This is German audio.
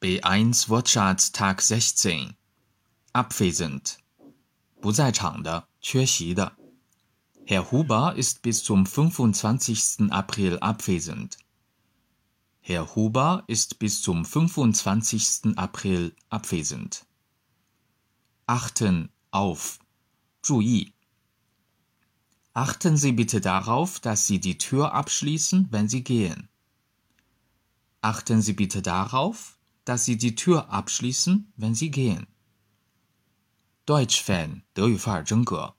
B1 Wortschatz Tag 16 abwesend 不在场的，缺席的。Herr Huber ist bis zum 25. April abwesend. Herr Huber ist bis zum 25. April abwesend. Achten auf. 注意 Achten Sie bitte darauf, dass Sie die Tür abschließen, wenn Sie gehen. Achten Sie bitte darauf, dass Sie die Tür abschließen, wenn Sie gehen. Deutsch-Fan 德语范儿真格